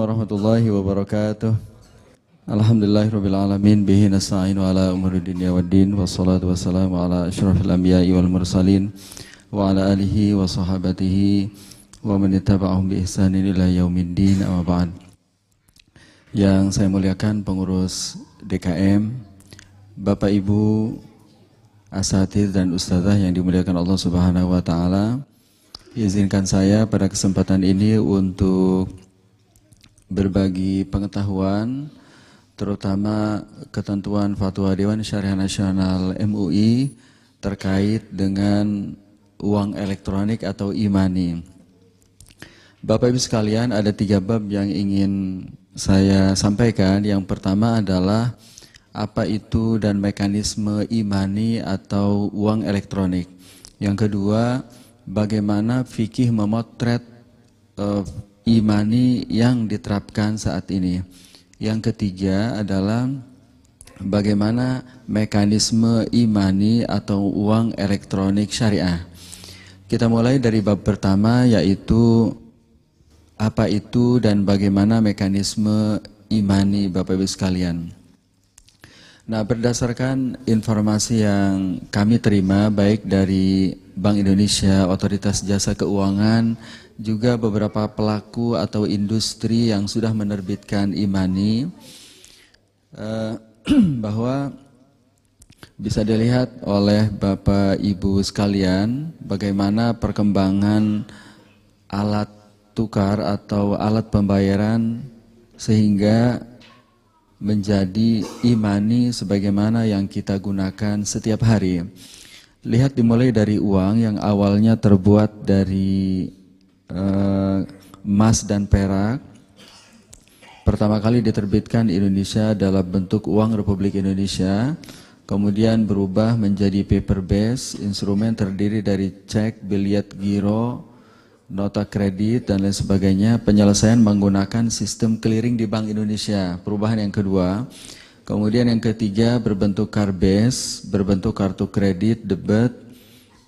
warahmatullahi wabarakatuh. Alhamdulillahirrabbilalamin bihi nasta'inu ala umuri dunia waddin wassalatu wassalamu ala ashrafil anbiya'i wal mursalin wa ala alihi wa sahabatihi wa man ittaba'ahum bi ihsanin ila yaumiddin amma ba'd. Yang saya muliakan pengurus DKM, Bapak Ibu asatid dan ustazah yang dimuliakan Allah Subhanahu wa taala. Izinkan saya pada kesempatan ini untuk berbagi pengetahuan terutama ketentuan Fatwa Dewan Syariah Nasional MUI terkait dengan uang elektronik atau imani. Bapak Ibu sekalian, ada tiga bab yang ingin saya sampaikan. Yang pertama adalah apa itu dan mekanisme imani atau uang elektronik. Yang kedua, bagaimana fikih memotret uh, imani yang diterapkan saat ini. Yang ketiga adalah bagaimana mekanisme imani atau uang elektronik syariah. Kita mulai dari bab pertama yaitu apa itu dan bagaimana mekanisme imani Bapak Ibu sekalian. Nah, berdasarkan informasi yang kami terima baik dari Bank Indonesia, Otoritas Jasa Keuangan, juga beberapa pelaku atau industri yang sudah menerbitkan imani eh, bahwa bisa dilihat oleh Bapak Ibu sekalian bagaimana perkembangan alat tukar atau alat pembayaran sehingga menjadi imani sebagaimana yang kita gunakan setiap hari. Lihat dimulai dari uang yang awalnya terbuat dari uh, emas dan perak. Pertama kali diterbitkan di Indonesia dalam bentuk uang Republik Indonesia, kemudian berubah menjadi paper base, instrumen terdiri dari cek, biliet giro, nota kredit dan lain sebagainya, penyelesaian menggunakan sistem clearing di Bank Indonesia. Perubahan yang kedua. Kemudian yang ketiga berbentuk karbes, berbentuk kartu kredit, debit.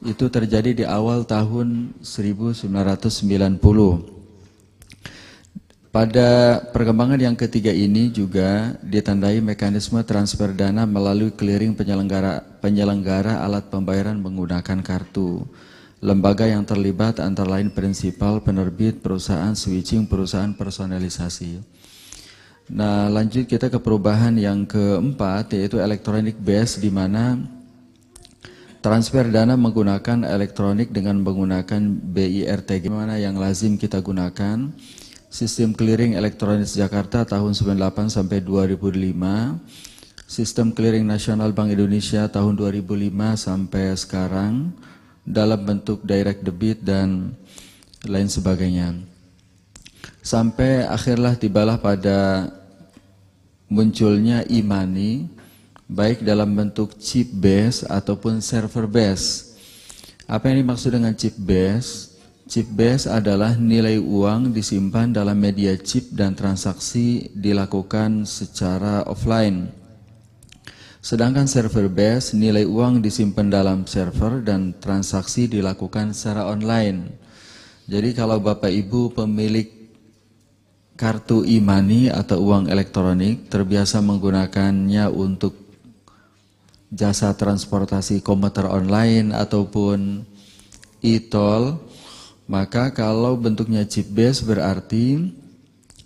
Itu terjadi di awal tahun 1990. Pada perkembangan yang ketiga ini juga ditandai mekanisme transfer dana melalui clearing penyelenggara penyelenggara alat pembayaran menggunakan kartu. Lembaga yang terlibat antara lain prinsipal, penerbit, perusahaan switching, perusahaan personalisasi. Nah, lanjut kita ke perubahan yang keempat yaitu electronic base di mana transfer dana menggunakan elektronik dengan menggunakan BIRTG mana yang lazim kita gunakan. Sistem clearing elektronik Jakarta tahun 98 sampai 2005. Sistem clearing nasional Bank Indonesia tahun 2005 sampai sekarang dalam bentuk direct debit dan lain sebagainya. Sampai akhirlah tibalah pada munculnya imani baik dalam bentuk chip base ataupun server base. Apa yang dimaksud dengan chip base? Chip base adalah nilai uang disimpan dalam media chip dan transaksi dilakukan secara offline. Sedangkan server base nilai uang disimpan dalam server dan transaksi dilakukan secara online. Jadi kalau Bapak Ibu pemilik kartu e-money atau uang elektronik terbiasa menggunakannya untuk jasa transportasi komuter online ataupun e-tol, maka kalau bentuknya chip base berarti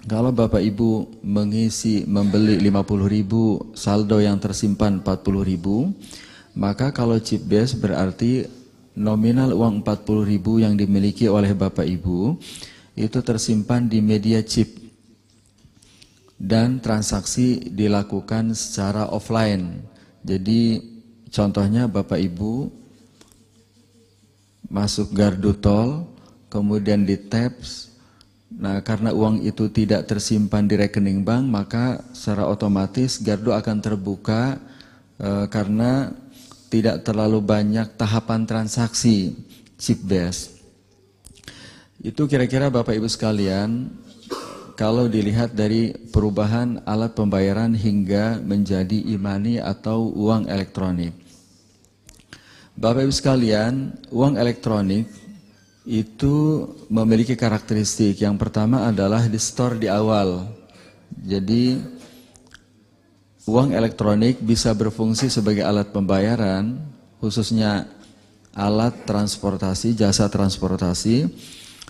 kalau Bapak Ibu mengisi membeli 50 ribu saldo yang tersimpan 40 ribu maka kalau chip base berarti nominal uang 40 ribu yang dimiliki oleh Bapak Ibu itu tersimpan di media chip dan transaksi dilakukan secara offline. Jadi contohnya Bapak Ibu masuk gardu tol, kemudian di taps, Nah, karena uang itu tidak tersimpan di rekening bank, maka secara otomatis gardu akan terbuka e, karena tidak terlalu banyak tahapan transaksi chip base. Itu kira-kira Bapak Ibu sekalian, kalau dilihat dari perubahan alat pembayaran hingga menjadi imani atau uang elektronik. Bapak Ibu sekalian, uang elektronik itu memiliki karakteristik. Yang pertama adalah di store di awal. Jadi uang elektronik bisa berfungsi sebagai alat pembayaran, khususnya alat transportasi, jasa transportasi.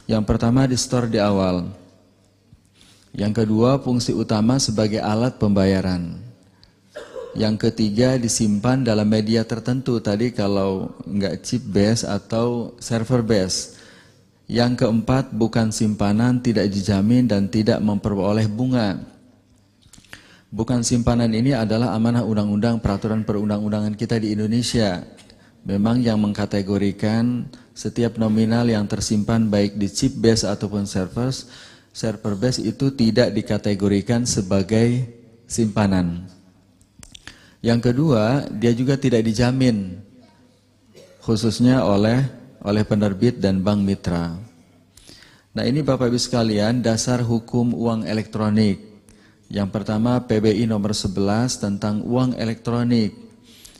Yang pertama di store di awal. Yang kedua fungsi utama sebagai alat pembayaran. Yang ketiga disimpan dalam media tertentu. Tadi kalau nggak chip base atau server base. Yang keempat, bukan simpanan, tidak dijamin dan tidak memperoleh bunga. Bukan simpanan ini adalah amanah undang-undang peraturan perundang-undangan kita di Indonesia. Memang yang mengkategorikan setiap nominal yang tersimpan baik di chip base ataupun servers, server base itu tidak dikategorikan sebagai simpanan. Yang kedua, dia juga tidak dijamin khususnya oleh oleh penerbit dan bank mitra. Nah ini Bapak Ibu sekalian dasar hukum uang elektronik. Yang pertama PBI nomor 11 tentang uang elektronik.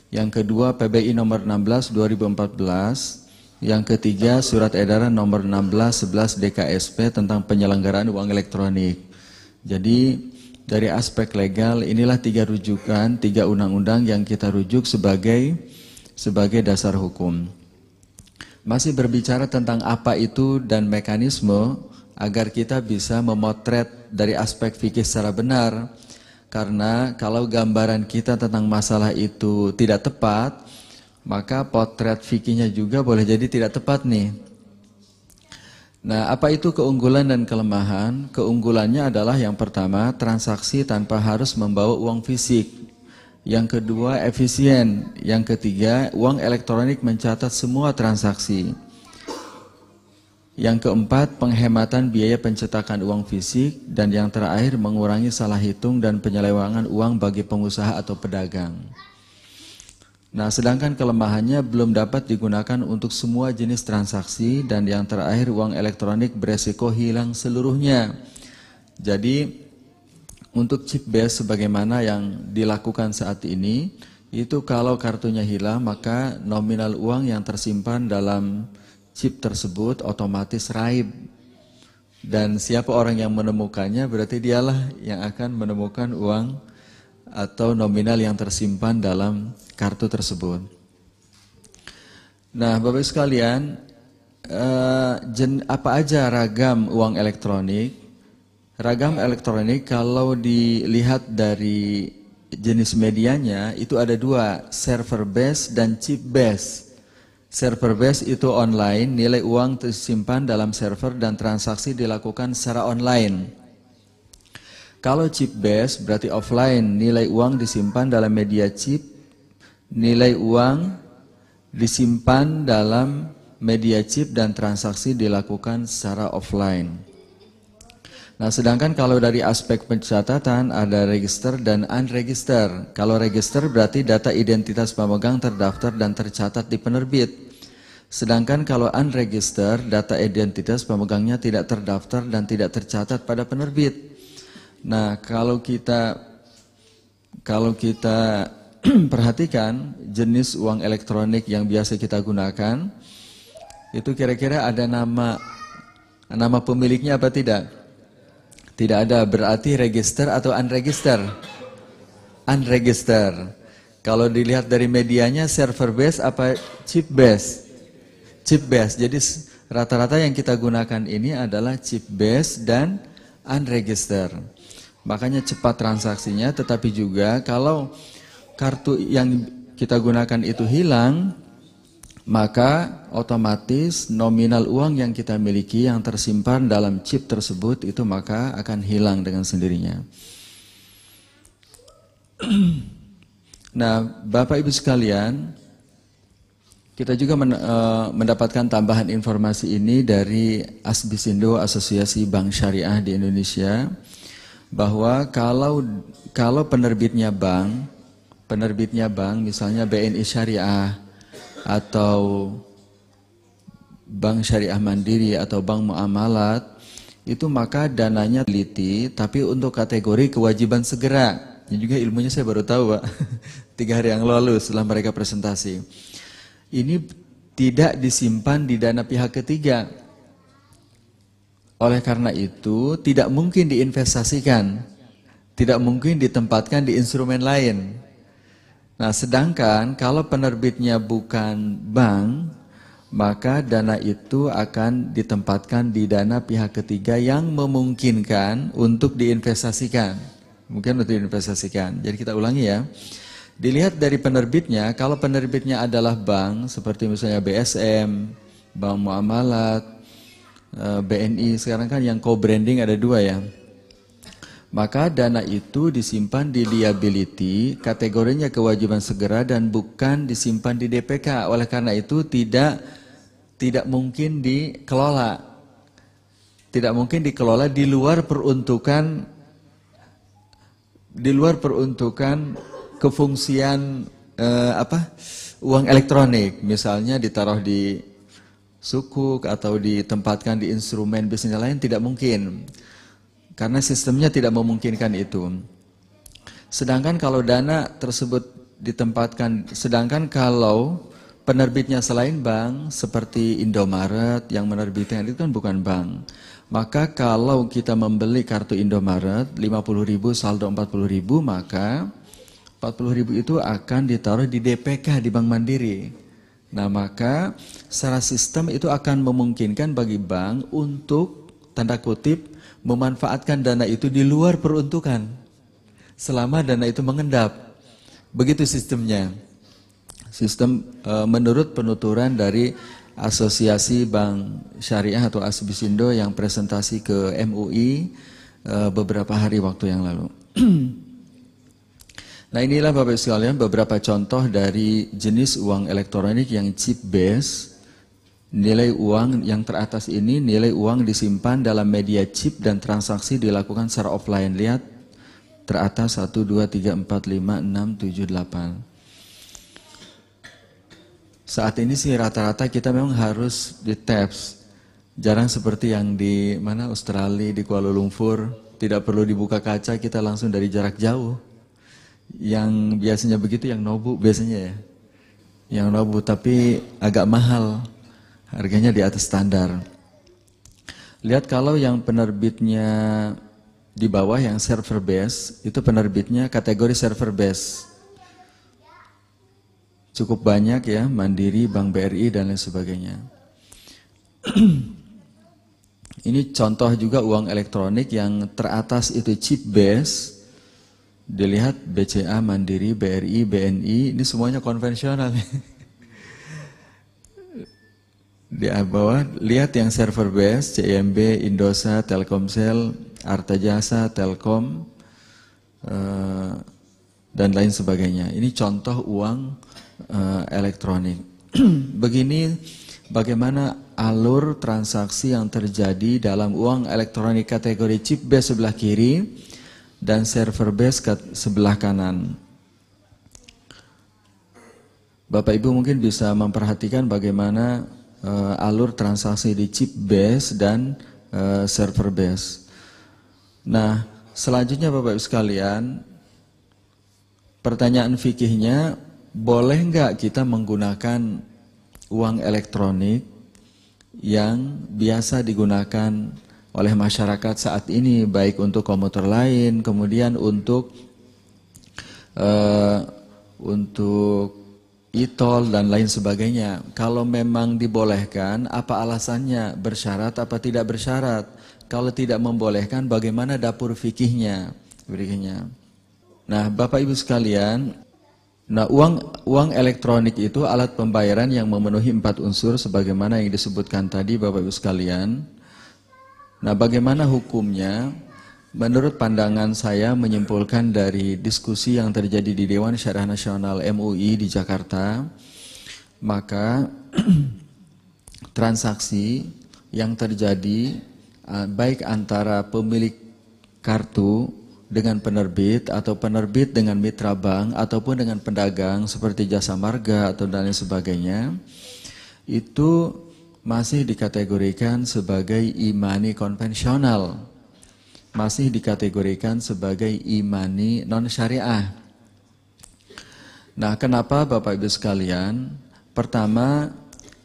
Yang kedua PBI nomor 16 2014. Yang ketiga surat edaran nomor 16 11 DKSP tentang penyelenggaraan uang elektronik. Jadi dari aspek legal inilah tiga rujukan, tiga undang-undang yang kita rujuk sebagai sebagai dasar hukum masih berbicara tentang apa itu dan mekanisme agar kita bisa memotret dari aspek fikih secara benar. Karena kalau gambaran kita tentang masalah itu tidak tepat, maka potret fikihnya juga boleh jadi tidak tepat nih. Nah, apa itu keunggulan dan kelemahan? Keunggulannya adalah yang pertama, transaksi tanpa harus membawa uang fisik. Yang kedua efisien. Yang ketiga uang elektronik mencatat semua transaksi. Yang keempat penghematan biaya pencetakan uang fisik. Dan yang terakhir mengurangi salah hitung dan penyelewangan uang bagi pengusaha atau pedagang. Nah sedangkan kelemahannya belum dapat digunakan untuk semua jenis transaksi dan yang terakhir uang elektronik beresiko hilang seluruhnya. Jadi untuk chip base sebagaimana yang dilakukan saat ini, itu kalau kartunya hilang maka nominal uang yang tersimpan dalam chip tersebut otomatis raib. Dan siapa orang yang menemukannya berarti dialah yang akan menemukan uang atau nominal yang tersimpan dalam kartu tersebut. Nah, Bapak sekalian, uh, apa aja ragam uang elektronik Ragam elektronik kalau dilihat dari jenis medianya itu ada dua, server base dan chip base. Server base itu online, nilai uang tersimpan dalam server dan transaksi dilakukan secara online. Kalau chip base berarti offline, nilai uang disimpan dalam media chip, nilai uang disimpan dalam media chip dan transaksi dilakukan secara offline. Nah, sedangkan kalau dari aspek pencatatan ada register dan unregister. Kalau register berarti data identitas pemegang terdaftar dan tercatat di penerbit. Sedangkan kalau unregister, data identitas pemegangnya tidak terdaftar dan tidak tercatat pada penerbit. Nah, kalau kita kalau kita perhatikan jenis uang elektronik yang biasa kita gunakan, itu kira-kira ada nama nama pemiliknya apa tidak? Tidak ada, berarti register atau unregister? Unregister. Kalau dilihat dari medianya server base apa chip base? Chip base. Jadi rata-rata yang kita gunakan ini adalah chip base dan unregister. Makanya cepat transaksinya tetapi juga kalau kartu yang kita gunakan itu hilang, maka otomatis nominal uang yang kita miliki yang tersimpan dalam chip tersebut itu maka akan hilang dengan sendirinya. Nah, Bapak Ibu sekalian, kita juga eh, mendapatkan tambahan informasi ini dari Asbisindo Asosiasi Bank Syariah di Indonesia bahwa kalau kalau penerbitnya bank, penerbitnya bank misalnya BNI Syariah atau bank syariah mandiri atau bank muamalat itu maka dananya teliti tapi untuk kategori kewajiban segera. Ini juga ilmunya saya baru tahu Pak. Tiga hari yang lalu setelah mereka presentasi. Ini tidak disimpan di dana pihak ketiga. Oleh karena itu, tidak mungkin diinvestasikan, tidak mungkin ditempatkan di instrumen lain. Nah, sedangkan kalau penerbitnya bukan bank, maka dana itu akan ditempatkan di dana pihak ketiga yang memungkinkan untuk diinvestasikan. Mungkin untuk diinvestasikan. Jadi kita ulangi ya. Dilihat dari penerbitnya, kalau penerbitnya adalah bank, seperti misalnya BSM, Bank Muamalat, eh, BNI, sekarang kan yang co-branding ada dua ya. Maka dana itu disimpan di liability, kategorinya kewajiban segera dan bukan disimpan di DPK. Oleh karena itu tidak tidak mungkin dikelola. Tidak mungkin dikelola di luar peruntukan di luar peruntukan kefungsian eh, apa uang elektronik misalnya ditaruh di sukuk atau ditempatkan di instrumen bisnis lain tidak mungkin karena sistemnya tidak memungkinkan itu sedangkan kalau dana tersebut ditempatkan sedangkan kalau penerbitnya selain bank seperti Indomaret yang menerbitkan itu kan bukan bank maka kalau kita membeli kartu Indomaret 50 ribu saldo 40 ribu maka 40 ribu itu akan ditaruh di DPK di Bank Mandiri. Nah maka secara sistem itu akan memungkinkan bagi bank untuk tanda kutip memanfaatkan dana itu di luar peruntukan selama dana itu mengendap. Begitu sistemnya. Sistem e, menurut penuturan dari Asosiasi Bank Syariah atau Asbisindo yang presentasi ke MUI e, beberapa hari waktu yang lalu. Nah inilah Bapak sekalian beberapa contoh dari jenis uang elektronik yang chip base. Nilai uang yang teratas ini nilai uang disimpan dalam media chip dan transaksi dilakukan secara offline. Lihat teratas 1, 2, 3, 4, 5, 6, 7, 8. Saat ini sih rata-rata kita memang harus di tabs. Jarang seperti yang di mana Australia, di Kuala Lumpur, tidak perlu dibuka kaca, kita langsung dari jarak jauh. Yang biasanya begitu yang nobu biasanya ya. Yang nobu tapi agak mahal. Harganya di atas standar. Lihat kalau yang penerbitnya di bawah yang server base, itu penerbitnya kategori server base. Cukup banyak ya, Mandiri, Bank BRI dan lain sebagainya. Ini contoh juga uang elektronik yang teratas itu chip base, Dilihat BCA, Mandiri, BRI, BNI, ini semuanya konvensional. Di bawah, lihat yang server base, CIMB, Indosat, Telkomsel, Arta Jasa, Telkom, uh, dan lain sebagainya. Ini contoh uang uh, elektronik. Begini bagaimana alur transaksi yang terjadi dalam uang elektronik kategori chip base sebelah kiri, dan server base sebelah kanan. Bapak Ibu mungkin bisa memperhatikan bagaimana uh, alur transaksi di chip base dan uh, server base. Nah, selanjutnya Bapak Ibu sekalian, pertanyaan fikihnya, boleh nggak kita menggunakan uang elektronik yang biasa digunakan oleh masyarakat saat ini baik untuk komuter lain kemudian untuk uh, untuk e-tol dan lain sebagainya. Kalau memang dibolehkan apa alasannya? Bersyarat apa tidak bersyarat? Kalau tidak membolehkan bagaimana dapur fikihnya? Berikutnya. Nah Bapak Ibu sekalian Nah, uang uang elektronik itu alat pembayaran yang memenuhi empat unsur sebagaimana yang disebutkan tadi Bapak Ibu sekalian. Nah, bagaimana hukumnya? Menurut pandangan saya menyimpulkan dari diskusi yang terjadi di Dewan Syariah Nasional MUI di Jakarta, maka transaksi yang terjadi uh, baik antara pemilik kartu dengan penerbit atau penerbit dengan mitra bank ataupun dengan pedagang seperti jasa marga atau dan lain sebagainya itu masih dikategorikan sebagai imani konvensional, masih dikategorikan sebagai imani non syariah. Nah, kenapa Bapak Ibu sekalian? Pertama,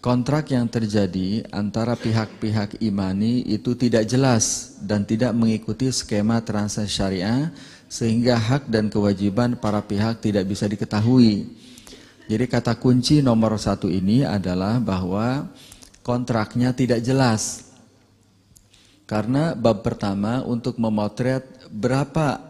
kontrak yang terjadi antara pihak-pihak imani itu tidak jelas dan tidak mengikuti skema transaksi syariah sehingga hak dan kewajiban para pihak tidak bisa diketahui. Jadi kata kunci nomor satu ini adalah bahwa kontraknya tidak jelas. Karena bab pertama untuk memotret berapa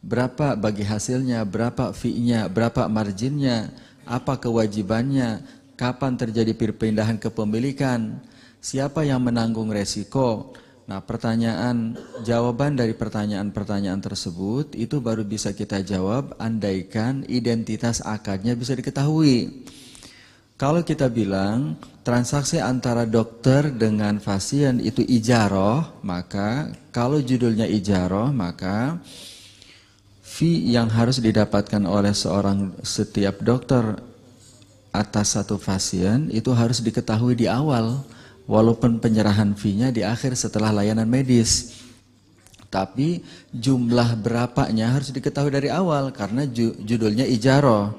berapa bagi hasilnya, berapa fee-nya, berapa marginnya, apa kewajibannya, kapan terjadi perpindahan kepemilikan, siapa yang menanggung resiko. Nah, pertanyaan jawaban dari pertanyaan-pertanyaan tersebut itu baru bisa kita jawab andaikan identitas akadnya bisa diketahui. Kalau kita bilang transaksi antara dokter dengan pasien itu ijaroh, maka kalau judulnya ijaroh, maka fee yang harus didapatkan oleh seorang setiap dokter atas satu pasien itu harus diketahui di awal walaupun penyerahan fee-nya di akhir setelah layanan medis. Tapi jumlah berapanya harus diketahui dari awal karena judulnya ijaroh.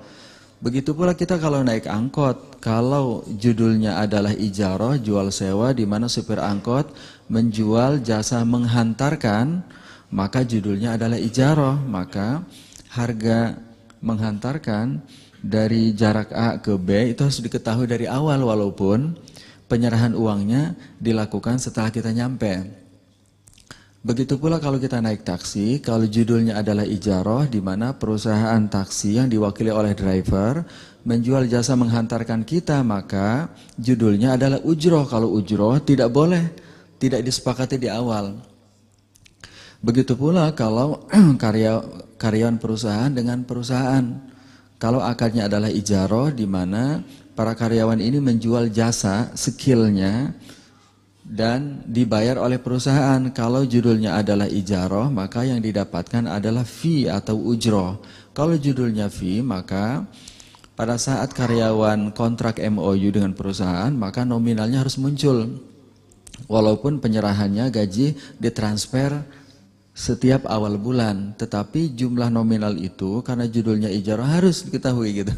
Begitu pula kita kalau naik angkot, kalau judulnya adalah ijaroh, jual sewa di mana supir angkot menjual jasa menghantarkan, maka judulnya adalah ijaroh, maka harga menghantarkan dari jarak A ke B itu harus diketahui dari awal walaupun penyerahan uangnya dilakukan setelah kita nyampe. Begitu pula kalau kita naik taksi, kalau judulnya adalah ijaroh, di mana perusahaan taksi yang diwakili oleh driver menjual jasa menghantarkan kita, maka judulnya adalah ujroh. Kalau ujroh tidak boleh, tidak disepakati di awal. Begitu pula kalau karya, karyawan perusahaan dengan perusahaan. Kalau akadnya adalah ijaroh, di mana para karyawan ini menjual jasa skillnya dan dibayar oleh perusahaan. Kalau judulnya adalah ijaroh, maka yang didapatkan adalah fee atau ujroh. Kalau judulnya fee, maka pada saat karyawan kontrak MOU dengan perusahaan, maka nominalnya harus muncul. Walaupun penyerahannya gaji ditransfer setiap awal bulan, tetapi jumlah nominal itu karena judulnya ijarah harus diketahui gitu.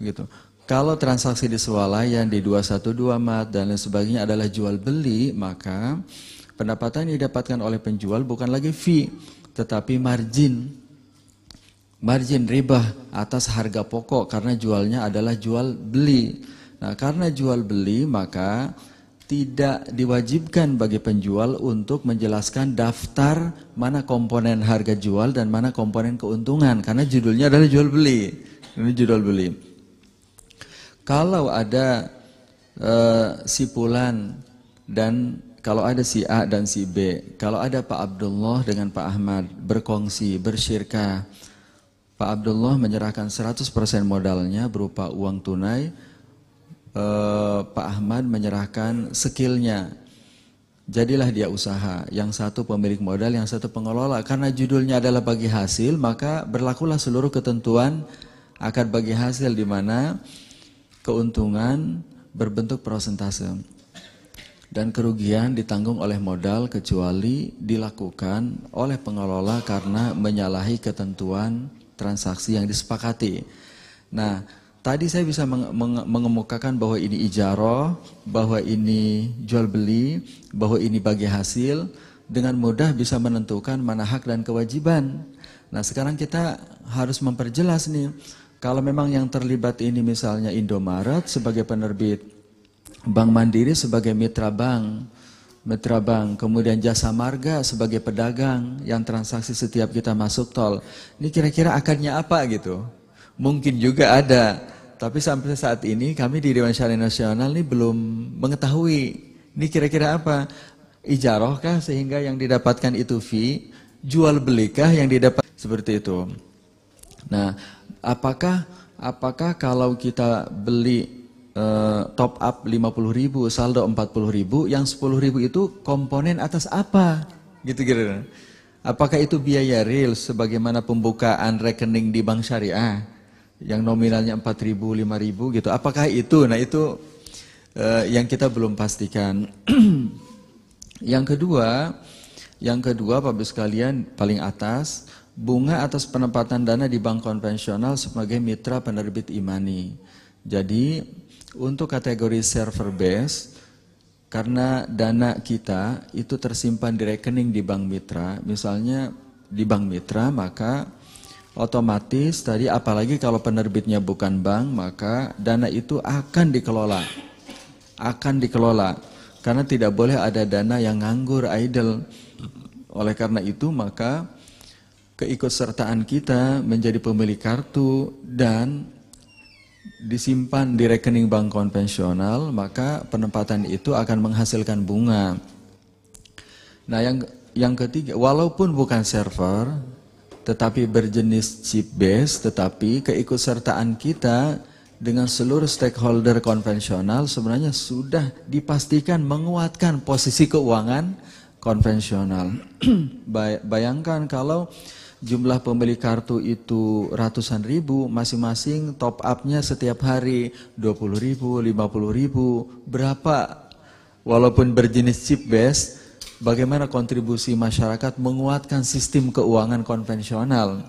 Gitu. Kalau transaksi di swalayan, di 212 mat dan lain sebagainya adalah jual beli, maka pendapatan yang didapatkan oleh penjual bukan lagi fee, tetapi margin. Margin riba atas harga pokok karena jualnya adalah jual beli. Nah, karena jual beli maka tidak diwajibkan bagi penjual untuk menjelaskan daftar mana komponen harga jual dan mana komponen keuntungan karena judulnya adalah jual beli. Ini jual beli. Kalau ada uh, si Pulan dan kalau ada si A dan si B, kalau ada Pak Abdullah dengan Pak Ahmad berkongsi, bersyirkah, Pak Abdullah menyerahkan 100% modalnya berupa uang tunai, uh, Pak Ahmad menyerahkan skillnya. Jadilah dia usaha, yang satu pemilik modal, yang satu pengelola. Karena judulnya adalah bagi hasil, maka berlakulah seluruh ketentuan akad bagi hasil di mana keuntungan berbentuk prosentase dan kerugian ditanggung oleh modal kecuali dilakukan oleh pengelola karena menyalahi ketentuan transaksi yang disepakati. Nah, tadi saya bisa mengemukakan bahwa ini ijaroh, bahwa ini jual beli, bahwa ini bagi hasil, dengan mudah bisa menentukan mana hak dan kewajiban. Nah, sekarang kita harus memperjelas nih, kalau memang yang terlibat ini misalnya Indomaret sebagai penerbit, Bank Mandiri sebagai mitra bank, mitra bank, kemudian Jasa Marga sebagai pedagang yang transaksi setiap kita masuk tol. Ini kira-kira akarnya apa gitu? Mungkin juga ada, tapi sampai saat ini kami di Dewan Syariah Nasional ini belum mengetahui ini kira-kira apa? Ijaroh kah sehingga yang didapatkan itu fee, jual belikah yang didapat seperti itu. Nah, apakah apakah kalau kita beli uh, top up 50 ribu, saldo 40 ribu, yang 10 ribu itu komponen atas apa? Gitu kira Apakah itu biaya real sebagaimana pembukaan rekening di bank syariah yang nominalnya 4 ribu, 5 ribu gitu? Apakah itu? Nah itu uh, yang kita belum pastikan. yang kedua, yang kedua Bapak sekalian paling atas bunga atas penempatan dana di bank konvensional sebagai mitra penerbit imani. Jadi untuk kategori server base karena dana kita itu tersimpan di rekening di bank mitra, misalnya di bank mitra maka otomatis tadi apalagi kalau penerbitnya bukan bank maka dana itu akan dikelola. Akan dikelola. Karena tidak boleh ada dana yang nganggur idle. Oleh karena itu maka keikutsertaan kita menjadi pemilik kartu dan disimpan di rekening bank konvensional, maka penempatan itu akan menghasilkan bunga. Nah, yang yang ketiga, walaupun bukan server, tetapi berjenis chip base, tetapi keikutsertaan kita dengan seluruh stakeholder konvensional sebenarnya sudah dipastikan menguatkan posisi keuangan konvensional. Bayangkan kalau jumlah pembeli kartu itu ratusan ribu, masing-masing top up-nya setiap hari 20 ribu, 50 ribu, berapa? Walaupun berjenis chip base, bagaimana kontribusi masyarakat menguatkan sistem keuangan konvensional?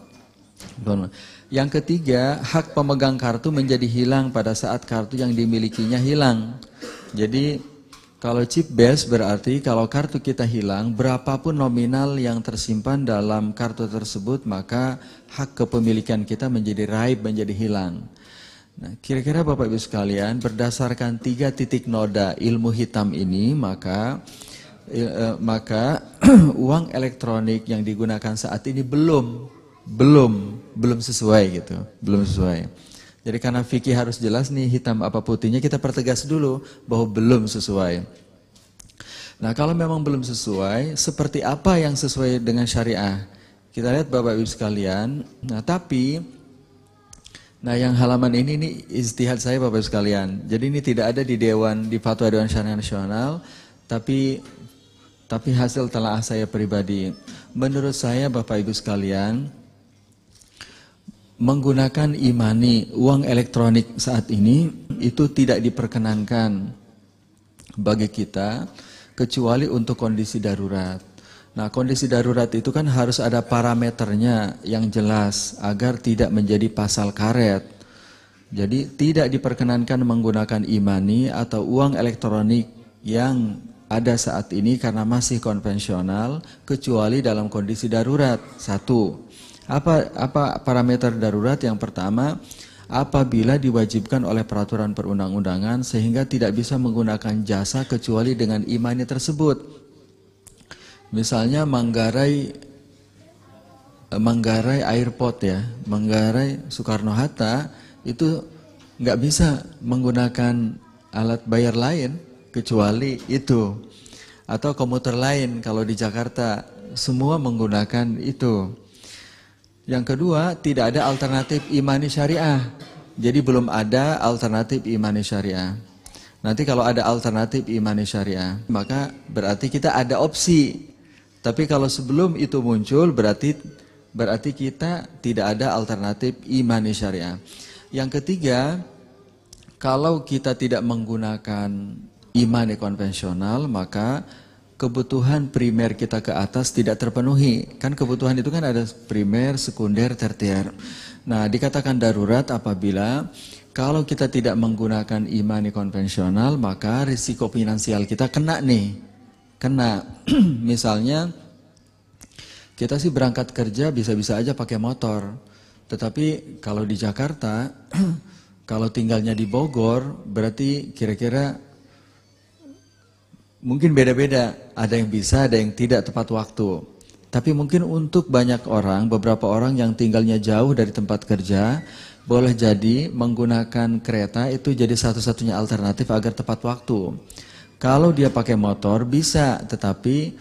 Yang ketiga, hak pemegang kartu menjadi hilang pada saat kartu yang dimilikinya hilang. Jadi kalau chip base berarti kalau kartu kita hilang, berapapun nominal yang tersimpan dalam kartu tersebut, maka hak kepemilikan kita menjadi raib, menjadi hilang. Nah, kira-kira Bapak Ibu sekalian, berdasarkan tiga titik noda ilmu hitam ini, maka eh, maka uang elektronik yang digunakan saat ini belum belum belum sesuai gitu, belum sesuai. Jadi karena fikih harus jelas nih hitam apa putihnya kita pertegas dulu bahwa belum sesuai. Nah kalau memang belum sesuai, seperti apa yang sesuai dengan syariah? Kita lihat Bapak Ibu sekalian. Nah tapi, nah yang halaman ini ini istihad saya Bapak Ibu sekalian. Jadi ini tidak ada di Dewan di Fatwa Dewan Syariah Nasional, tapi tapi hasil telah saya pribadi. Menurut saya Bapak Ibu sekalian, menggunakan imani uang elektronik saat ini itu tidak diperkenankan bagi kita kecuali untuk kondisi darurat. Nah, kondisi darurat itu kan harus ada parameternya yang jelas agar tidak menjadi pasal karet. Jadi tidak diperkenankan menggunakan imani atau uang elektronik yang ada saat ini karena masih konvensional kecuali dalam kondisi darurat. Satu. Apa apa parameter darurat? Yang pertama, apabila diwajibkan oleh peraturan perundang-undangan sehingga tidak bisa menggunakan jasa kecuali dengan imani tersebut. Misalnya Manggarai Manggarai Airport ya, Manggarai Soekarno Hatta itu nggak bisa menggunakan alat bayar lain kecuali itu atau komuter lain kalau di Jakarta semua menggunakan itu. Yang kedua, tidak ada alternatif imani syariah. Jadi belum ada alternatif imani syariah. Nanti kalau ada alternatif imani syariah, maka berarti kita ada opsi. Tapi kalau sebelum itu muncul, berarti berarti kita tidak ada alternatif imani syariah. Yang ketiga, kalau kita tidak menggunakan imani konvensional, maka kebutuhan primer kita ke atas tidak terpenuhi. Kan kebutuhan itu kan ada primer, sekunder, tertier. Nah, dikatakan darurat apabila kalau kita tidak menggunakan imani konvensional, maka risiko finansial kita kena nih. Kena. Misalnya kita sih berangkat kerja bisa-bisa aja pakai motor. Tetapi kalau di Jakarta, kalau tinggalnya di Bogor, berarti kira-kira Mungkin beda-beda, ada yang bisa, ada yang tidak tepat waktu. Tapi mungkin untuk banyak orang, beberapa orang yang tinggalnya jauh dari tempat kerja, boleh jadi menggunakan kereta itu jadi satu-satunya alternatif agar tepat waktu. Kalau dia pakai motor bisa, tetapi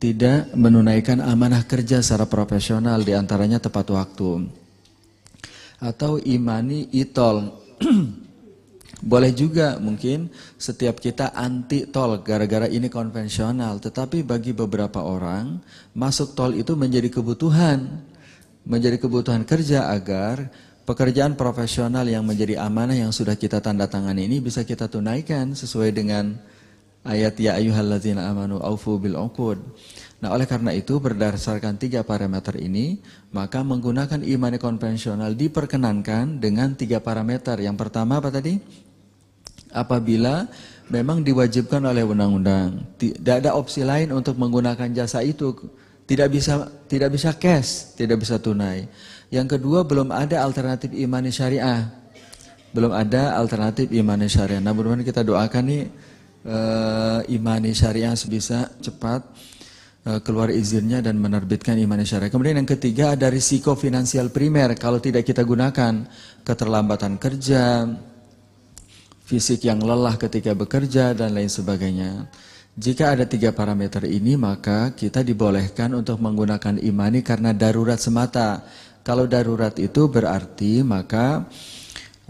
tidak menunaikan amanah kerja secara profesional di antaranya tepat waktu. Atau imani itol. Boleh juga mungkin setiap kita anti tol gara-gara ini konvensional, tetapi bagi beberapa orang masuk tol itu menjadi kebutuhan, menjadi kebutuhan kerja agar pekerjaan profesional yang menjadi amanah yang sudah kita tanda tangan ini bisa kita tunaikan sesuai dengan ayat ya ayyuhalladzina amanu aufu bil uqud. Nah, oleh karena itu berdasarkan tiga parameter ini, maka menggunakan imani konvensional diperkenankan dengan tiga parameter. Yang pertama apa tadi? Apabila memang diwajibkan oleh undang-undang. Tidak ada opsi lain untuk menggunakan jasa itu. Tidak bisa tidak bisa cash, tidak bisa tunai. Yang kedua belum ada alternatif imani syariah. Belum ada alternatif imani syariah. Nah, mudah kita doakan nih uh, imani syariah sebisa cepat uh, keluar izinnya dan menerbitkan imani syariah. Kemudian yang ketiga ada risiko finansial primer kalau tidak kita gunakan keterlambatan kerja, fisik yang lelah ketika bekerja, dan lain sebagainya. Jika ada tiga parameter ini, maka kita dibolehkan untuk menggunakan imani karena darurat semata. Kalau darurat itu berarti maka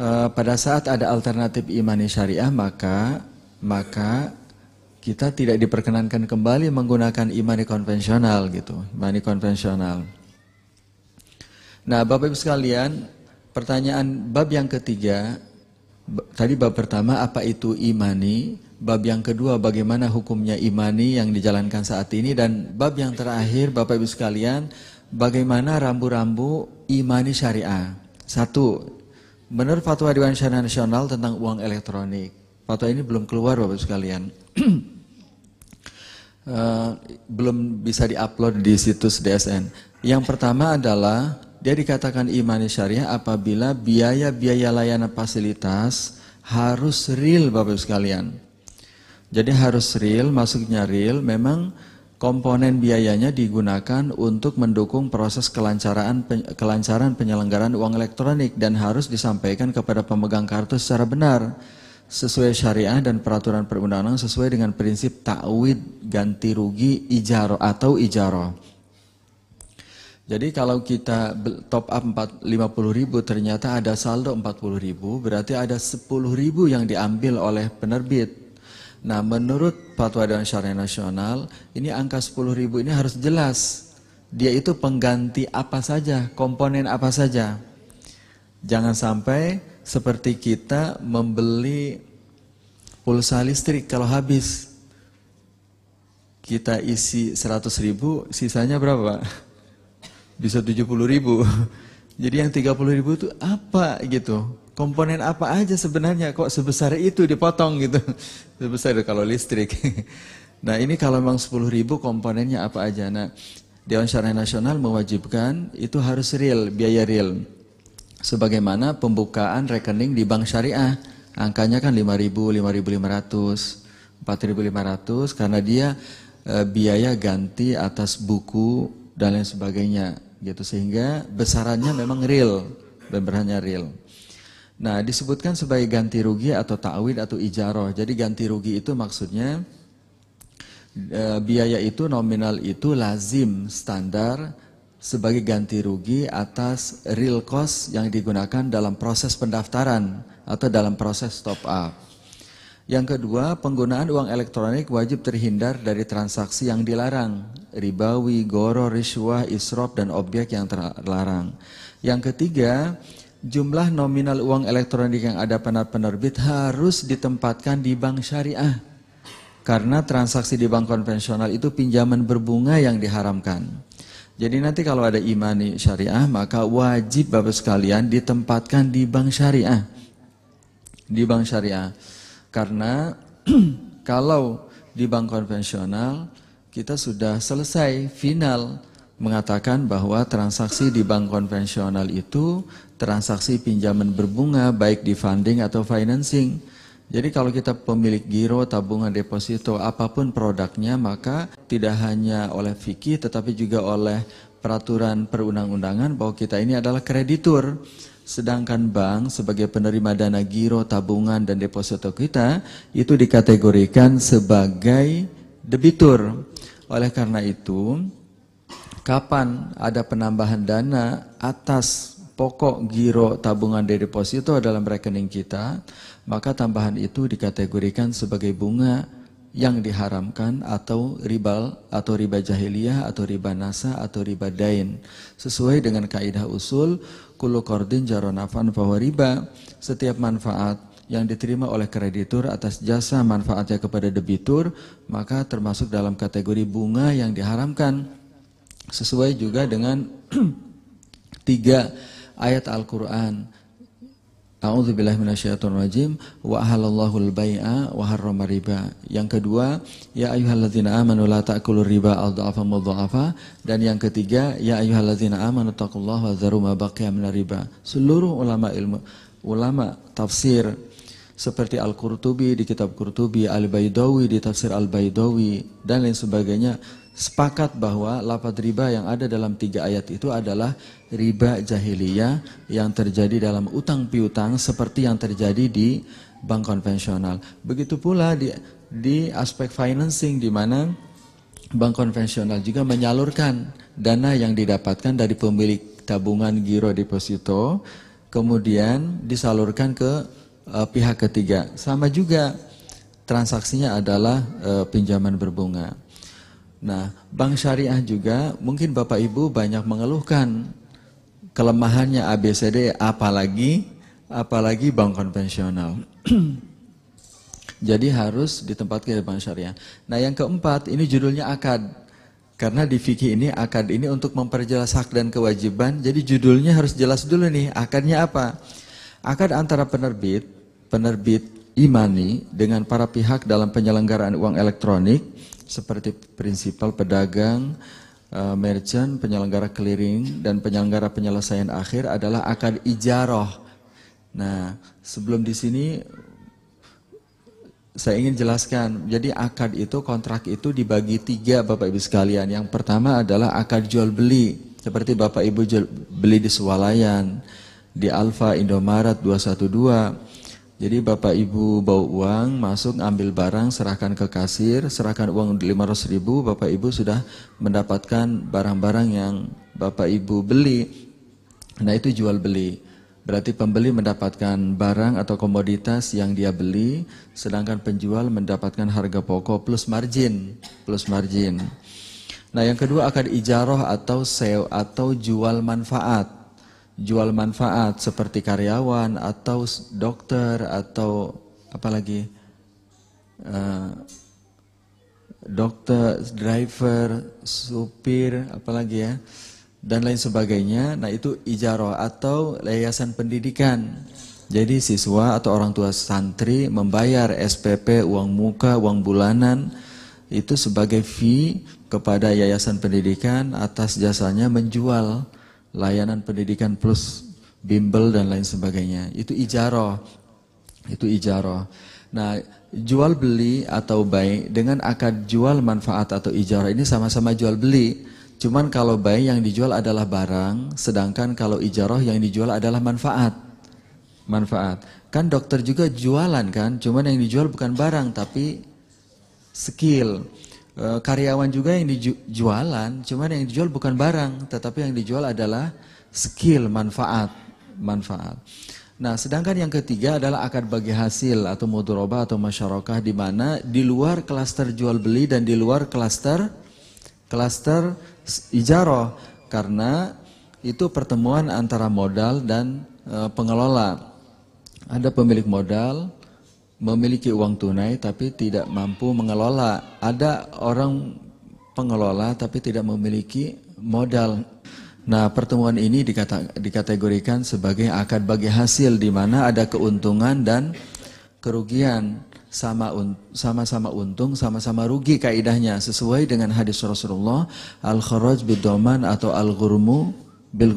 uh, pada saat ada alternatif imani syariah, maka maka kita tidak diperkenankan kembali menggunakan imani konvensional gitu, imani konvensional. Nah, Bapak Ibu sekalian, pertanyaan bab yang ketiga Tadi bab pertama apa itu imani, bab yang kedua bagaimana hukumnya imani yang dijalankan saat ini dan bab yang terakhir Bapak Ibu sekalian bagaimana rambu-rambu imani syariah. Satu, menurut fatwa Dewan Syariah Nasional tentang uang elektronik. Fatwa ini belum keluar Bapak Ibu sekalian. uh, belum bisa diupload di situs DSN. Yang pertama adalah dia dikatakan imani syariah apabila biaya-biaya layanan fasilitas harus real Bapak Ibu sekalian. Jadi harus real, masuknya real, memang komponen biayanya digunakan untuk mendukung proses kelancaran kelancaran penyelenggaraan uang elektronik dan harus disampaikan kepada pemegang kartu secara benar sesuai syariah dan peraturan perundangan sesuai dengan prinsip takwid ganti rugi ijaroh atau ijaroh. Jadi kalau kita top up 50 ribu ternyata ada saldo 40 ribu berarti ada 10 ribu yang diambil oleh penerbit. Nah menurut Fatwa Dewan Syariah Nasional ini angka 10 ribu ini harus jelas. Dia itu pengganti apa saja, komponen apa saja. Jangan sampai seperti kita membeli pulsa listrik kalau habis. Kita isi 100 ribu, sisanya berapa? Bisa 70 ribu. Jadi yang 30 ribu itu apa gitu? Komponen apa aja sebenarnya kok sebesar itu dipotong gitu? Sebesar kalau listrik. Nah ini kalau memang 10 ribu komponennya apa aja? Nah Dewan Syariah Nasional mewajibkan itu harus real, biaya real. Sebagaimana pembukaan rekening di bank syariah. Angkanya kan 5 ribu, 5.500, 4.500 karena dia e, biaya ganti atas buku dan lain sebagainya gitu sehingga besarannya memang real besarannya real. Nah disebutkan sebagai ganti rugi atau ta'wid atau ijaroh. Jadi ganti rugi itu maksudnya e, biaya itu nominal itu lazim standar sebagai ganti rugi atas real cost yang digunakan dalam proses pendaftaran atau dalam proses top up. Yang kedua, penggunaan uang elektronik wajib terhindar dari transaksi yang dilarang, ribawi, goro, riswah, isrop, dan objek yang terlarang. Yang ketiga, jumlah nominal uang elektronik yang ada penerbit harus ditempatkan di bank syariah. Karena transaksi di bank konvensional itu pinjaman berbunga yang diharamkan. Jadi nanti kalau ada imani syariah, maka wajib Bapak sekalian ditempatkan di bank syariah. Di bank syariah. Karena kalau di bank konvensional kita sudah selesai final mengatakan bahwa transaksi di bank konvensional itu transaksi pinjaman berbunga baik di funding atau financing. Jadi kalau kita pemilik giro, tabungan deposito, apa pun produknya maka tidak hanya oleh fikih tetapi juga oleh peraturan perundang-undangan bahwa kita ini adalah kreditur. Sedangkan bank sebagai penerima dana giro, tabungan, dan deposito kita itu dikategorikan sebagai debitur. Oleh karena itu, kapan ada penambahan dana atas pokok giro, tabungan, dan deposito dalam rekening kita, maka tambahan itu dikategorikan sebagai bunga yang diharamkan atau riba atau riba jahiliyah atau riba nasa atau riba dain sesuai dengan kaidah usul kullu qardin jaronafan bahwa riba. Setiap manfaat yang diterima oleh kreditur atas jasa manfaatnya kepada debitur maka termasuk dalam kategori bunga yang diharamkan. Sesuai juga dengan tiga ayat Al-Quran A'udzubillahi minasyaitonirrajim wa ahallallahu al-bai'a wa harrama riba. Yang kedua, ya ayyuhalladzina amanu la ta'kulu riba adhafa mudhafa dan yang ketiga, ya ayyuhalladzina amanu taqullaha wa dzaru ma baqiya minar riba. Seluruh ulama ilmu ulama tafsir seperti Al-Qurtubi di kitab Qurtubi, Al-Baidawi di tafsir Al-Baidawi dan lain sebagainya sepakat bahwa lafaz riba yang ada dalam tiga ayat itu adalah riba jahiliyah yang terjadi dalam utang piutang seperti yang terjadi di bank konvensional. Begitu pula di, di aspek financing di mana bank konvensional juga menyalurkan dana yang didapatkan dari pemilik tabungan giro deposito kemudian disalurkan ke uh, pihak ketiga. Sama juga transaksinya adalah uh, pinjaman berbunga. Nah, bank syariah juga mungkin Bapak Ibu banyak mengeluhkan kelemahannya ABCD apalagi apalagi bank konvensional. Jadi harus ditempatkan di bank syariah. Nah, yang keempat ini judulnya akad. Karena di fikih ini akad ini untuk memperjelas hak dan kewajiban. Jadi judulnya harus jelas dulu nih, akadnya apa? Akad antara penerbit, penerbit imani dengan para pihak dalam penyelenggaraan uang elektronik seperti prinsipal pedagang, uh, merchant, penyelenggara clearing, dan penyelenggara penyelesaian akhir adalah akad ijaroh. Nah, sebelum di sini saya ingin jelaskan, jadi akad itu, kontrak itu dibagi tiga Bapak Ibu sekalian. Yang pertama adalah akad jual beli, seperti Bapak Ibu jual, beli di Swalayan, di Alfa Indomaret 212, jadi Bapak Ibu bawa uang, masuk ambil barang, serahkan ke kasir, serahkan uang 500 ribu, Bapak Ibu sudah mendapatkan barang-barang yang Bapak Ibu beli. Nah itu jual beli. Berarti pembeli mendapatkan barang atau komoditas yang dia beli, sedangkan penjual mendapatkan harga pokok plus margin, plus margin. Nah yang kedua akan ijaroh atau sew atau jual manfaat jual manfaat seperti karyawan atau dokter atau apalagi uh, dokter, driver, supir, apalagi ya dan lain sebagainya. Nah itu ijaroh atau yayasan pendidikan. Jadi siswa atau orang tua santri membayar SPP, uang muka, uang bulanan itu sebagai fee kepada yayasan pendidikan atas jasanya menjual layanan pendidikan plus bimbel dan lain sebagainya. Itu ijaroh. Itu ijaroh. Nah, jual beli atau baik dengan akad jual manfaat atau ijarah ini sama-sama jual beli. Cuman kalau baik yang dijual adalah barang, sedangkan kalau ijarah yang dijual adalah manfaat. Manfaat. Kan dokter juga jualan kan, cuman yang dijual bukan barang tapi skill. Eh, karyawan juga yang dijualan, cuman yang dijual bukan barang, tetapi yang dijual adalah skill, manfaat, manfaat. Nah, sedangkan yang ketiga adalah akad bagi hasil atau mudoroba atau masyarakat di mana di luar klaster jual beli dan di luar klaster klaster ijaroh karena itu pertemuan antara modal dan e, pengelola. Ada pemilik modal, memiliki uang tunai tapi tidak mampu mengelola. Ada orang pengelola tapi tidak memiliki modal. Nah, pertemuan ini dikata, dikategorikan sebagai akad bagi hasil di mana ada keuntungan dan kerugian sama sama-sama untung, sama-sama rugi kaidahnya sesuai dengan hadis Rasulullah al-kharaj bidoman atau al-ghurmu bil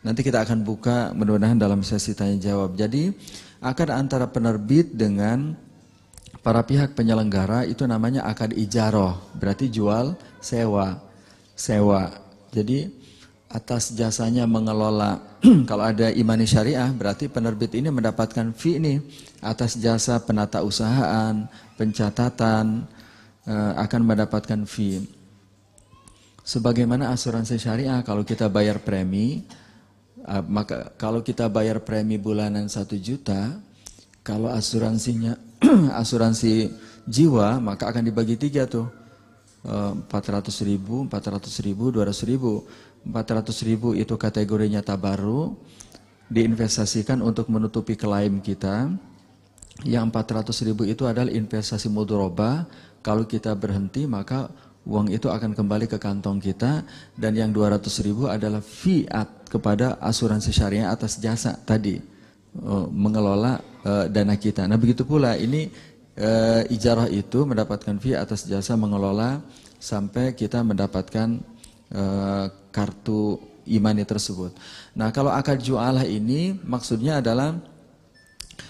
Nanti kita akan buka mudah-mudahan dalam sesi tanya jawab. Jadi akad antara penerbit dengan para pihak penyelenggara itu namanya akad ijaroh, berarti jual sewa, sewa. Jadi atas jasanya mengelola, kalau ada imani syariah berarti penerbit ini mendapatkan fee ini atas jasa penata usahaan, pencatatan eh, akan mendapatkan fee. Sebagaimana asuransi syariah kalau kita bayar premi, Uh, maka kalau kita bayar premi bulanan satu juta, kalau asuransinya asuransi jiwa maka akan dibagi tiga tuh. Uh, empat ratus ribu, empat ratus ribu, dua ratus ribu. Empat ratus ribu itu kategorinya tabaru, diinvestasikan untuk menutupi klaim kita. Yang empat ratus ribu itu adalah investasi mudoroba. Kalau kita berhenti maka uang itu akan kembali ke kantong kita dan yang 200 ribu adalah fiat kepada asuransi syariah atas jasa tadi uh, mengelola uh, dana kita. Nah begitu pula ini uh, ijarah itu mendapatkan fee atas jasa mengelola sampai kita mendapatkan kartu imani tersebut. Nah kalau akad jualah ini maksudnya adalah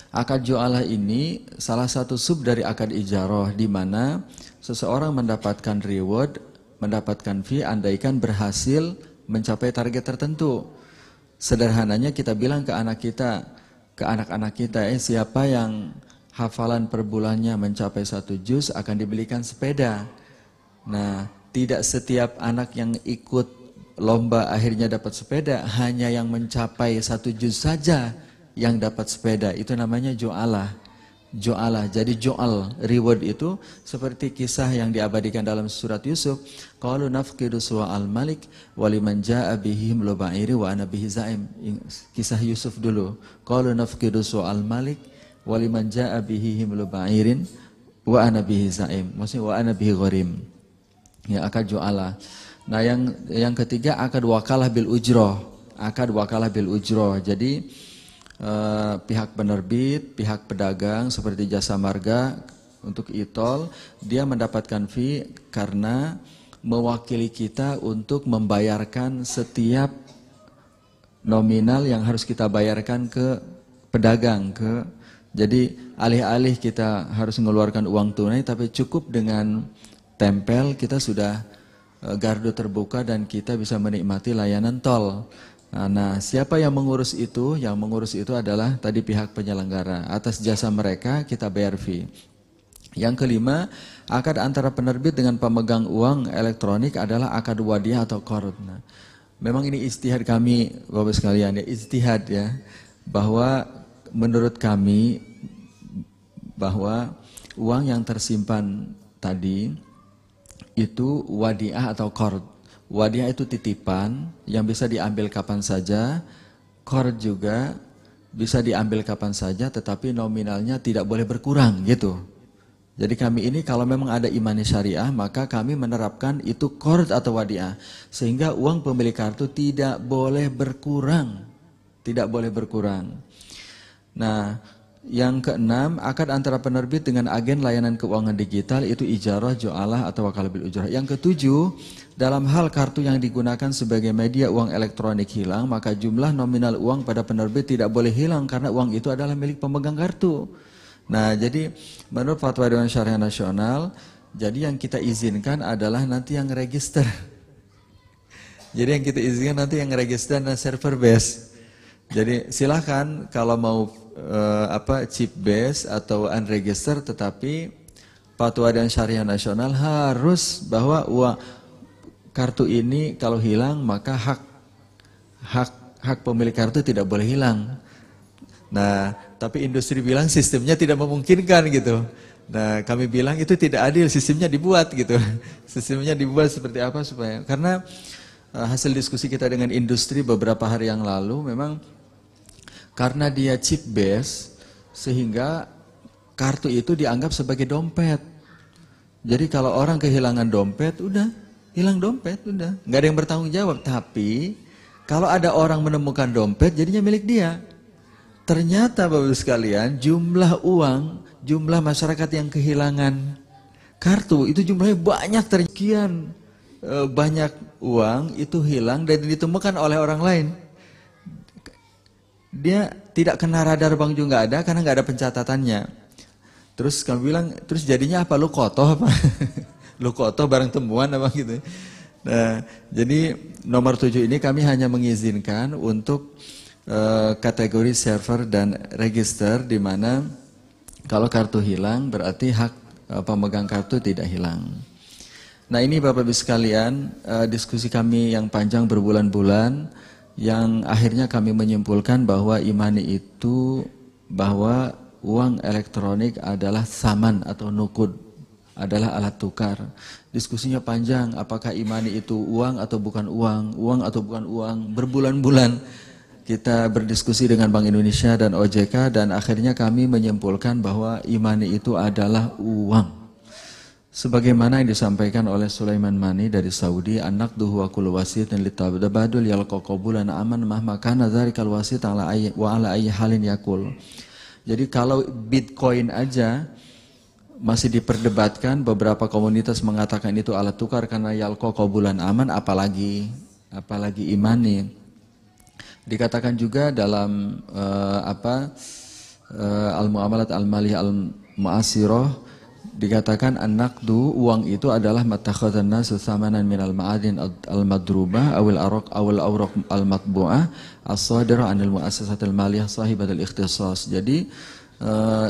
akad jualah ini salah satu sub dari akad ijarah di mana seseorang mendapatkan reward, mendapatkan fee andaikan berhasil mencapai target tertentu. Sederhananya kita bilang ke anak kita, ke anak-anak kita, eh siapa yang hafalan per bulannya mencapai satu juz akan dibelikan sepeda. Nah, tidak setiap anak yang ikut lomba akhirnya dapat sepeda, hanya yang mencapai satu juz saja yang dapat sepeda. Itu namanya ju'alah jo'alah. Jadi jo'al, reward itu seperti kisah yang diabadikan dalam surat Yusuf. Qalu nafqidu su'al malik waliman ja'a bihim luba'iri wa ana bihi za'im. Kisah Yusuf dulu. Qalu nafqidu su'al malik waliman ja'a bihim luba'irin wa ana bihi za'im. Maksudnya wa ana bihi gharim. Ya akad jo'alah. Nah yang yang ketiga akad wakalah bil ujroh. Akad wakalah bil ujroh. Jadi Eh, pihak penerbit, pihak pedagang seperti jasa marga untuk itol, dia mendapatkan fee karena mewakili kita untuk membayarkan setiap nominal yang harus kita bayarkan ke pedagang ke jadi alih-alih kita harus mengeluarkan uang tunai tapi cukup dengan tempel kita sudah eh, gardu terbuka dan kita bisa menikmati layanan tol. Nah, nah, siapa yang mengurus itu? Yang mengurus itu adalah tadi pihak penyelenggara. Atas jasa mereka kita bayar fee. Yang kelima, akad antara penerbit dengan pemegang uang elektronik adalah akad wadiah atau korut. Nah, memang ini istihad kami, Bapak sekalian ya, istihad ya, bahwa menurut kami bahwa uang yang tersimpan tadi itu wadiah atau korut. Wadiah itu titipan yang bisa diambil kapan saja. Kor juga bisa diambil kapan saja tetapi nominalnya tidak boleh berkurang gitu. Jadi kami ini kalau memang ada imani syariah maka kami menerapkan itu kord atau wadiah. Sehingga uang pemilik kartu tidak boleh berkurang. Tidak boleh berkurang. Nah yang keenam, akad antara penerbit dengan agen layanan keuangan digital itu ijarah, jualah atau wakalabil ujrah. Yang ketujuh, dalam hal kartu yang digunakan sebagai media uang elektronik hilang, maka jumlah nominal uang pada penerbit tidak boleh hilang karena uang itu adalah milik pemegang kartu. Nah, jadi menurut Fatwa Dewan Syariah Nasional, jadi yang kita izinkan adalah nanti yang register. Jadi yang kita izinkan nanti yang register dan server base. Jadi silahkan kalau mau uh, apa chip base atau unregistered tetapi Fatwa dan Syariah Nasional harus bahwa uang kartu ini kalau hilang maka hak hak hak pemilik kartu tidak boleh hilang. Nah, tapi industri bilang sistemnya tidak memungkinkan gitu. Nah, kami bilang itu tidak adil, sistemnya dibuat gitu. Sistemnya dibuat seperti apa supaya karena uh, hasil diskusi kita dengan industri beberapa hari yang lalu memang karena dia chip base sehingga kartu itu dianggap sebagai dompet. Jadi kalau orang kehilangan dompet, udah hilang dompet, udah nggak ada yang bertanggung jawab. Tapi kalau ada orang menemukan dompet, jadinya milik dia. Ternyata bapak sekalian, jumlah uang, jumlah masyarakat yang kehilangan kartu itu jumlahnya banyak terkian eh, banyak uang itu hilang dan ditemukan oleh orang lain dia tidak kena radar bank juga ada karena nggak ada pencatatannya. Terus kamu bilang, terus jadinya apa? Lu kotoh apa? Lu kotoh barang temuan apa gitu. Nah, jadi nomor tujuh ini kami hanya mengizinkan untuk uh, kategori server dan register di mana kalau kartu hilang berarti hak uh, pemegang kartu tidak hilang. Nah ini Bapak Ibu sekalian, uh, diskusi kami yang panjang berbulan-bulan yang akhirnya kami menyimpulkan bahwa imani itu bahwa uang elektronik adalah saman atau nukud adalah alat tukar. Diskusinya panjang, apakah imani itu uang atau bukan uang, uang atau bukan uang, berbulan-bulan kita berdiskusi dengan Bank Indonesia dan OJK dan akhirnya kami menyimpulkan bahwa imani itu adalah uang. Sebagaimana yang disampaikan oleh Sulaiman Mani dari Saudi, anak duhu wa kullu wasitin litabadul yalqa qabulan aman mahma kana dzarikal wasit ala wa ala ayyi halin yakul. Jadi kalau Bitcoin aja masih diperdebatkan beberapa komunitas mengatakan itu alat tukar karena yalqa qabulan aman apalagi apalagi imani. Dikatakan juga dalam uh, apa uh, al-muamalat al-maliyah al-mu'asirah dikatakan an-naqdu uang itu adalah matakhadzan nasu thamanan minal ma'adin al-madrubah awil araq awil awraq al-matbu'ah as-sadira anil muassasatil maliyah sahibatul ikhtisas. Jadi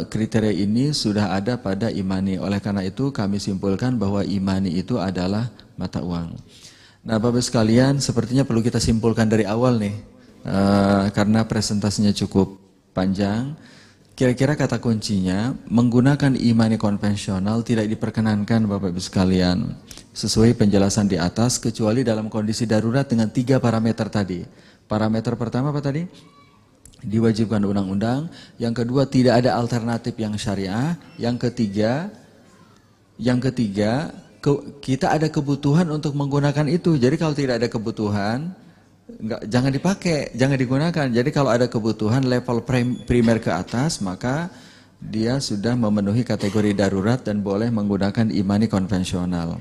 kriteria ini sudah ada pada imani. Oleh karena itu kami simpulkan bahwa imani itu adalah mata uang. Nah, Bapak sekalian, sepertinya perlu kita simpulkan dari awal nih. Uh, karena presentasinya cukup panjang. Kira-kira kata kuncinya, menggunakan imani konvensional tidak diperkenankan Bapak Ibu sekalian. Sesuai penjelasan di atas, kecuali dalam kondisi darurat dengan tiga parameter tadi. Parameter pertama apa tadi? Diwajibkan undang-undang. Yang kedua, tidak ada alternatif yang syariah. Yang ketiga, yang ketiga, ke, kita ada kebutuhan untuk menggunakan itu. Jadi kalau tidak ada kebutuhan, Enggak, jangan dipakai, jangan digunakan. Jadi kalau ada kebutuhan level primer ke atas, maka dia sudah memenuhi kategori darurat dan boleh menggunakan imani konvensional.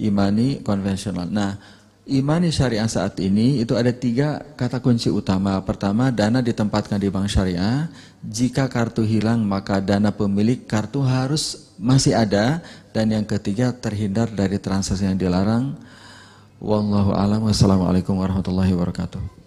Imani konvensional. Nah, imani syariah saat ini itu ada tiga kata kunci utama. Pertama, dana ditempatkan di bank syariah. Jika kartu hilang, maka dana pemilik kartu harus masih ada. Dan yang ketiga, terhindar dari transaksi yang dilarang Wallahu a'lam. Wassalamualaikum warahmatullahi wabarakatuh.